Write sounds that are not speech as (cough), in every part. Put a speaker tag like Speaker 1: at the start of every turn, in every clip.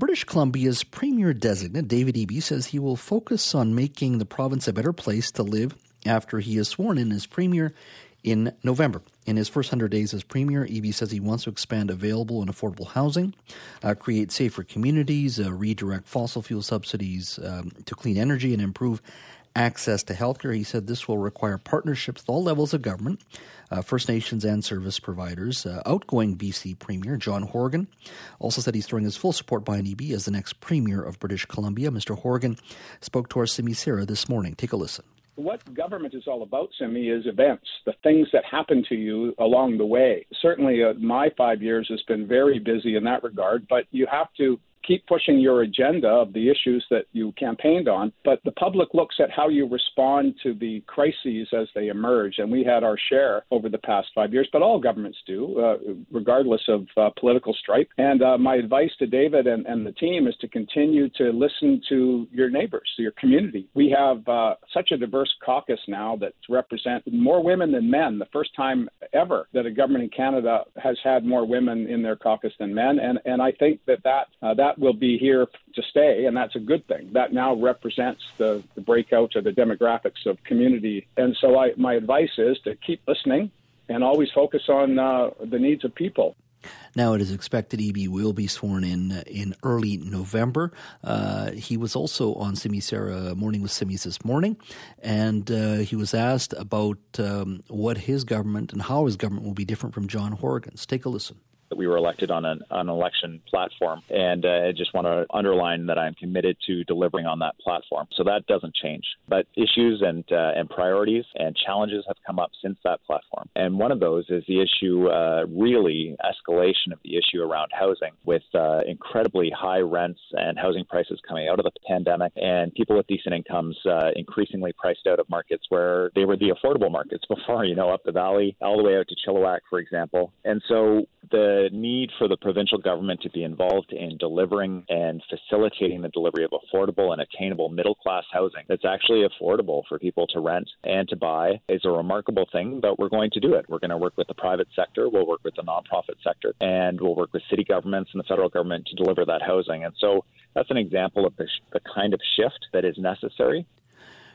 Speaker 1: British Columbia's Premier designate, David Eby, says he will focus on making the province a better place to live after he is sworn in as Premier in November. In his first 100 days as Premier, Eby says he wants to expand available and affordable housing, uh, create safer communities, uh, redirect fossil fuel subsidies um, to clean energy, and improve access to healthcare. He said this will require partnerships with all levels of government, uh, First Nations and service providers. Uh, outgoing BC Premier John Horgan also said he's throwing his full support behind Eby as the next Premier of British Columbia. Mr. Horgan spoke to our Simi Sara this morning. Take a listen
Speaker 2: what government is all about, Simi, is events, the things that happen to you along the way. Certainly, uh, my five years has been very busy in that regard, but you have to keep pushing your agenda of the issues that you campaigned on, but the public looks at how you respond to the crises as they emerge. And we had our share over the past five years, but all governments do, uh, regardless of uh, political stripe. And uh, my advice to David and, and, the team is to continue to listen to your neighbors, your community. We have uh, such a diverse caucus now that represent more women than men, the first time ever that a government in Canada has had more women in their caucus than men. And, and I think that that, uh, that will be here to stay, and that's a good thing. That now represents the, the breakout of the demographics of community. And so, I, my advice is to keep listening and always focus on uh, the needs of people.
Speaker 1: Now it is expected Eby will be sworn in in early November. Uh, he was also on Simi Sara Morning with Simi's this morning, and uh, he was asked about um, what his government and how his government will be different from John Horgan's. Take a listen
Speaker 3: that we were elected on an, an election platform. And uh, I just want to underline that I'm committed to delivering on that platform. So that doesn't change. But issues and, uh, and priorities and challenges have come up since that platform. And one of those is the issue, uh, really, escalation of the issue around housing with uh, incredibly high rents and housing prices coming out of the pandemic and people with decent incomes uh, increasingly priced out of markets where they were the affordable markets (laughs) before, you know, up the valley, all the way out to Chilliwack, for example. And so the need for the provincial government to be involved in delivering and facilitating the delivery of affordable and attainable middle class housing that's actually affordable for people to rent and to buy is a remarkable thing, but we're going to do it. We're going to work with the private sector, we'll work with the nonprofit sector, and we'll work with city governments and the federal government to deliver that housing. And so that's an example of the, sh- the kind of shift that is necessary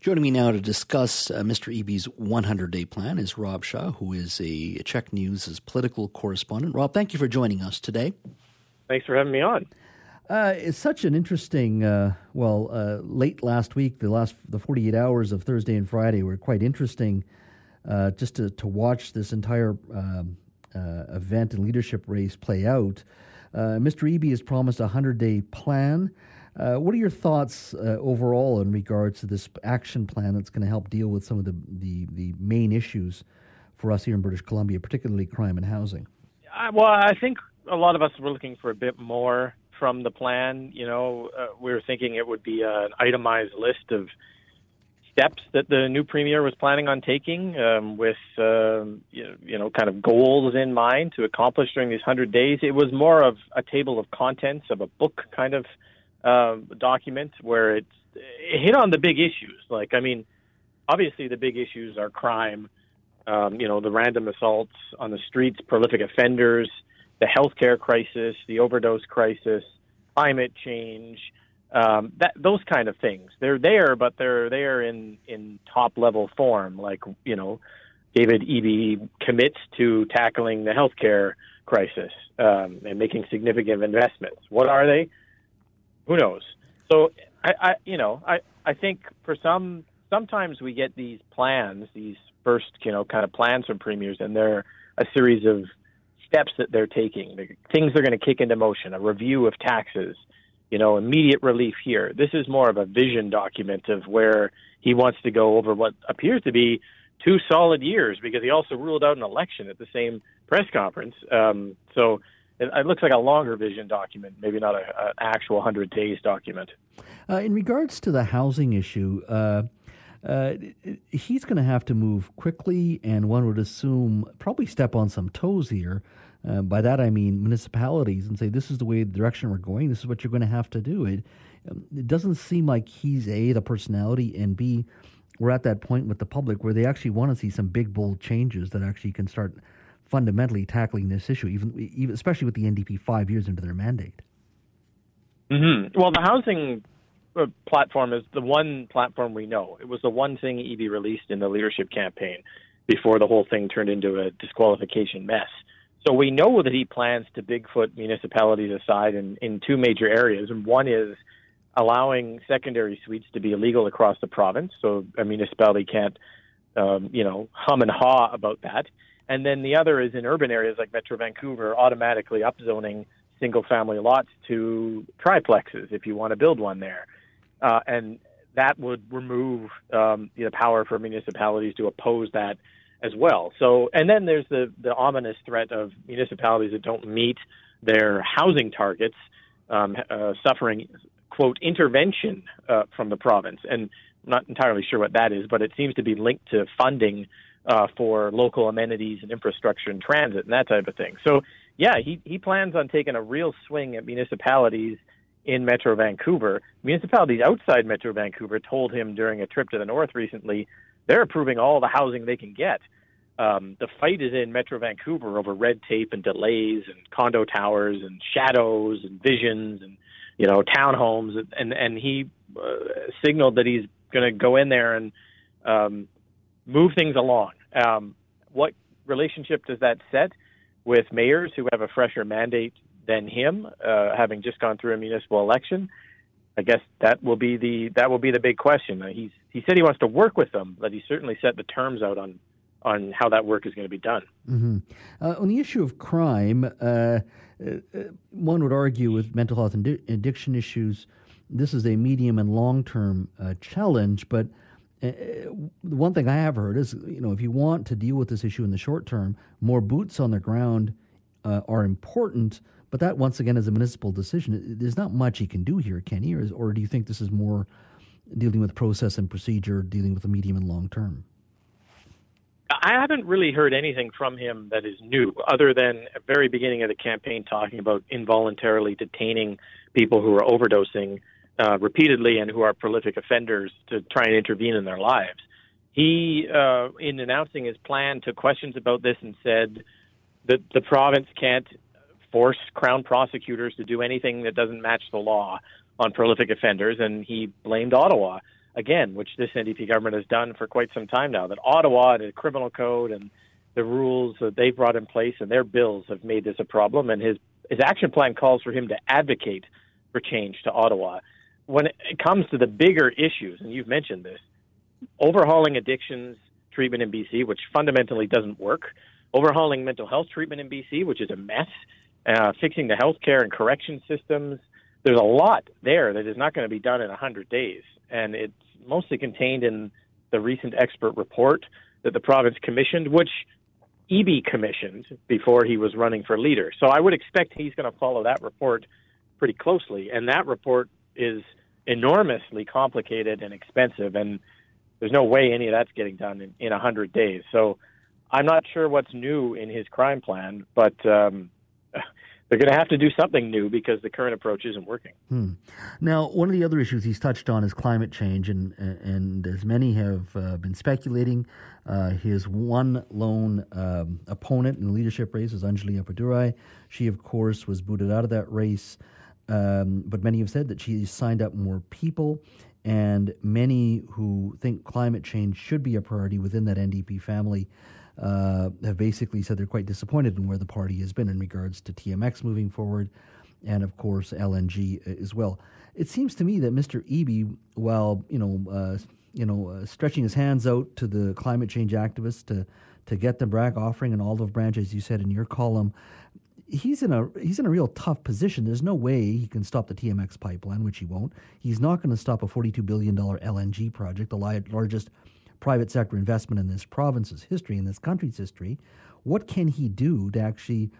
Speaker 1: Joining me now to discuss uh, Mr. Eby's 100 day plan is Rob Shaw, who is a CHEK News' political correspondent. Rob, thank you for joining us today.
Speaker 4: Thanks for having me on.
Speaker 1: Uh, it's such an interesting. Uh, well, uh, late last week, the last the 48 hours of Thursday and Friday were quite interesting. Uh, just to, to watch this entire um, uh, event and leadership race play out. Mr. Eby has promised a 100 day plan. Uh, what are your thoughts uh, overall in regards to this action plan that's going to help deal with some of the, the, the, main issues for us here in British Columbia, particularly crime and housing?
Speaker 4: Uh, well, I think a lot of us were looking for a bit more from the plan. You know, uh, we were thinking it would be an itemized list of steps that the new premier was planning on taking um, with um, you, you know kind of goals in mind to accomplish during these 100 days it was more of a table of contents of a book kind of uh, document where it's, it hit on the big issues. Like, I mean, obviously the big issues are crime, um, you know, the random assaults on the streets, prolific offenders, the healthcare crisis, the overdose crisis, climate change, um, that those kind of things. They're there, but they're there in in top level form. Like you know, David Eby commits to tackling the healthcare crisis um, and making significant investments. What are they? Who knows? So I, I you know, I, I think for some sometimes we get these plans, these first, you know, kind of plans from premiers, and they're a series of steps that they're taking, the things they're going to kick into motion, a review of taxes, you know, immediate relief here. This is more of a vision document of where he wants to go over what appears to be two solid years because he also ruled out an election at the same press conference. Um, so it, it looks like a longer vision document, maybe not an actual 100 days document.
Speaker 1: Uh, in regards to the housing issue, uh, uh, he's going to have to move quickly, and one would assume probably step on some toes here. Uh, by that I mean municipalities, and say this is the way the direction we're going. This is what you're going to have to do. It, um, it doesn't seem like he's a the personality, and b we're at that point with the public where they actually want to see some big bold changes that actually can start fundamentally tackling this issue, even, even especially with the NDP five years into their mandate.
Speaker 4: Mm-hmm. Well, the housing uh, platform is the one platform we know. It was the one thing Eby released in the leadership campaign before the whole thing turned into a disqualification mess. So we know that he plans to Bigfoot municipalities aside in, in two major areas, and one is allowing secondary suites to be illegal across the province, so a municipality can't, um, you know, hum and haw about that. And then the other is in urban areas like Metro Vancouver, automatically upzoning single family lots to triplexes if you want to build one there. Uh, and that would remove um, the power for municipalities to oppose that as well. So, and then there's the, the ominous threat of municipalities that don't meet their housing targets um, uh, suffering quote intervention uh, from the province. And I'm not entirely sure what that is, but it seems to be linked to funding uh, for local amenities and infrastructure and transit and that type of thing. So, yeah, he he plans on taking a real swing at municipalities in Metro Vancouver. Municipalities outside Metro Vancouver told him during a trip to the north recently they're approving all the housing they can get. Um, the fight is in Metro Vancouver over red tape and delays and condo towers and shadows and visions and you know townhomes and and and he uh, signaled that he's going to go in there and um, move things along. Um, what relationship does that set with mayors who have a fresher mandate than him, uh, having just gone through a municipal election? I guess that will be the that will be the big question. Uh, he's he said he wants to work with them, but he certainly set the terms out on on how that work is going to be done.
Speaker 1: Mm-hmm. Uh, on the issue of crime, uh, uh, one would argue with mental health and addiction issues, this is a medium and long term uh, challenge. But the one thing I have heard is, you know, if you want to deal with this issue in the short term, more boots on the ground uh, are important. But that, once again, is a municipal decision. There's not much he can do here, can he? Or, is, or do you think this is more dealing with process and procedure, dealing with the medium and long term?
Speaker 4: I haven't really heard anything from him that is new, other than at the very beginning of the campaign talking about involuntarily detaining people who are overdosing uh, repeatedly and who are prolific offenders to try and intervene in their lives. He, uh, in announcing his plan, took questions about this and said that the province can't force Crown prosecutors to do anything that doesn't match the law on prolific offenders, and he blamed Ottawa again, which this NDP government has done for quite some time now, that Ottawa, and the criminal code, and the rules that they've brought in place and their bills have made this a problem. And his his action plan calls for him to advocate for change to Ottawa. When it comes to the bigger issues, and you've mentioned this, overhauling addictions treatment in BC, which fundamentally doesn't work, overhauling mental health treatment in BC, which is a mess, uh, fixing the healthcare and correction systems. There's a lot there that is not going to be done in 100 days and it's mostly contained in the recent expert report that the province commissioned, which Eby commissioned before he was running for leader. So I would expect he's going to follow that report pretty closely. And that report is enormously complicated and expensive, and there's no way any of that's getting done in, in 100 days. So I'm not sure what's new in his crime plan, but um, (laughs) they're going to have to do something new because the current approach isn't working.
Speaker 1: Hmm. Now, one of the other issues he's touched on is climate change, and and as many have uh, been speculating, uh, his one lone um, opponent in the leadership race is Anjali Appadurai. She, of course, was booted out of that race, um, but many have said that she signed up more people. And many who think climate change should be a priority within that NDP family uh, have basically said they're quite disappointed in where the party has been in regards to TMX moving forward, and of course LNG as well. It seems to me that Mr. Eby, while you know, uh, you know, uh, stretching his hands out to the climate change activists to to get the Brack offering an olive branch, as you said in your column, he's in a he's in a real tough position. There's no way he can stop the TMX pipeline, which he won't. He's not going to stop a 42 billion dollar LNG project, the largest private sector investment in this province's history, in this country's history. What can he do to actually,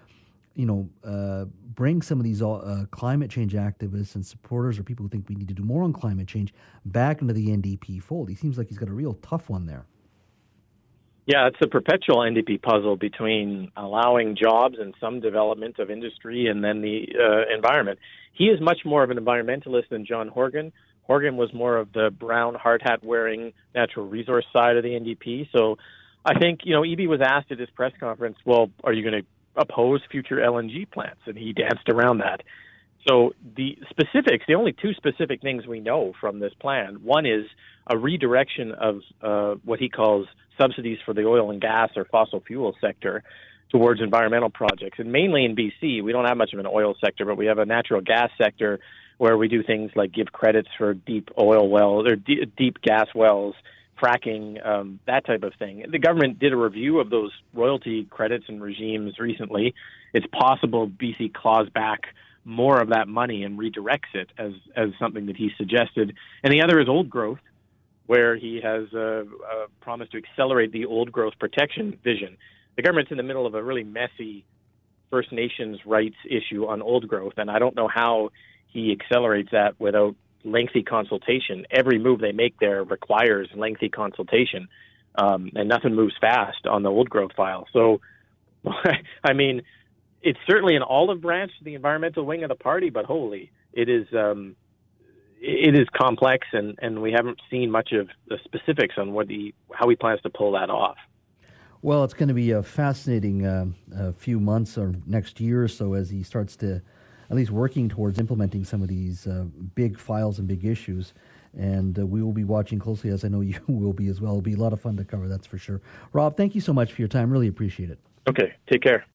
Speaker 1: you know, uh, bring some of these uh, climate change activists and supporters or people who think we need to do more on climate change back into the NDP fold? He seems like he's got a real tough one there.
Speaker 4: Yeah, it's a perpetual NDP puzzle between allowing jobs and some development of industry and then the uh, environment. He is much more of an environmentalist than John Horgan, Horgan was more of the brown hard hat wearing natural resource side of the NDP. So I think, you know, Eby was asked at his press conference, well, are you going to oppose future LNG plants? And he danced around that. So the specifics, the only two specific things we know from this plan, one is a redirection of uh, what he calls subsidies for the oil and gas or fossil fuel sector towards environmental projects. And mainly in BC, we don't have much of an oil sector, but we have a natural gas sector where we do things like give credits for deep oil wells or d- deep gas wells, fracking, um, that type of thing. The government did a review of those royalty credits and regimes recently. It's possible BC claws back more of that money and redirects it as as something that he suggested. And the other is old growth, where he has uh, uh, promised to accelerate the old growth protection vision. The government's in the middle of a really messy First Nations rights issue on old growth, and I don't know how he accelerates that without lengthy consultation. Every move they make there requires lengthy consultation, um, and nothing moves fast on the old growth file. So, (laughs) I mean, it's certainly an olive branch to the environmental wing of the party, but holy, it is um, it is complex, and, and we haven't seen much of the specifics on what he how he plans to pull that off.
Speaker 1: Well, it's going to be a fascinating uh, a few months or next year or so as he starts to at least working towards implementing some of these uh, big files and big issues. And uh, we will be watching closely, as I know (laughs) you will be as well. It'll be a lot of fun to cover, that's for sure. Rob, thank you so much for your time. Really appreciate it.
Speaker 4: Okay, take care.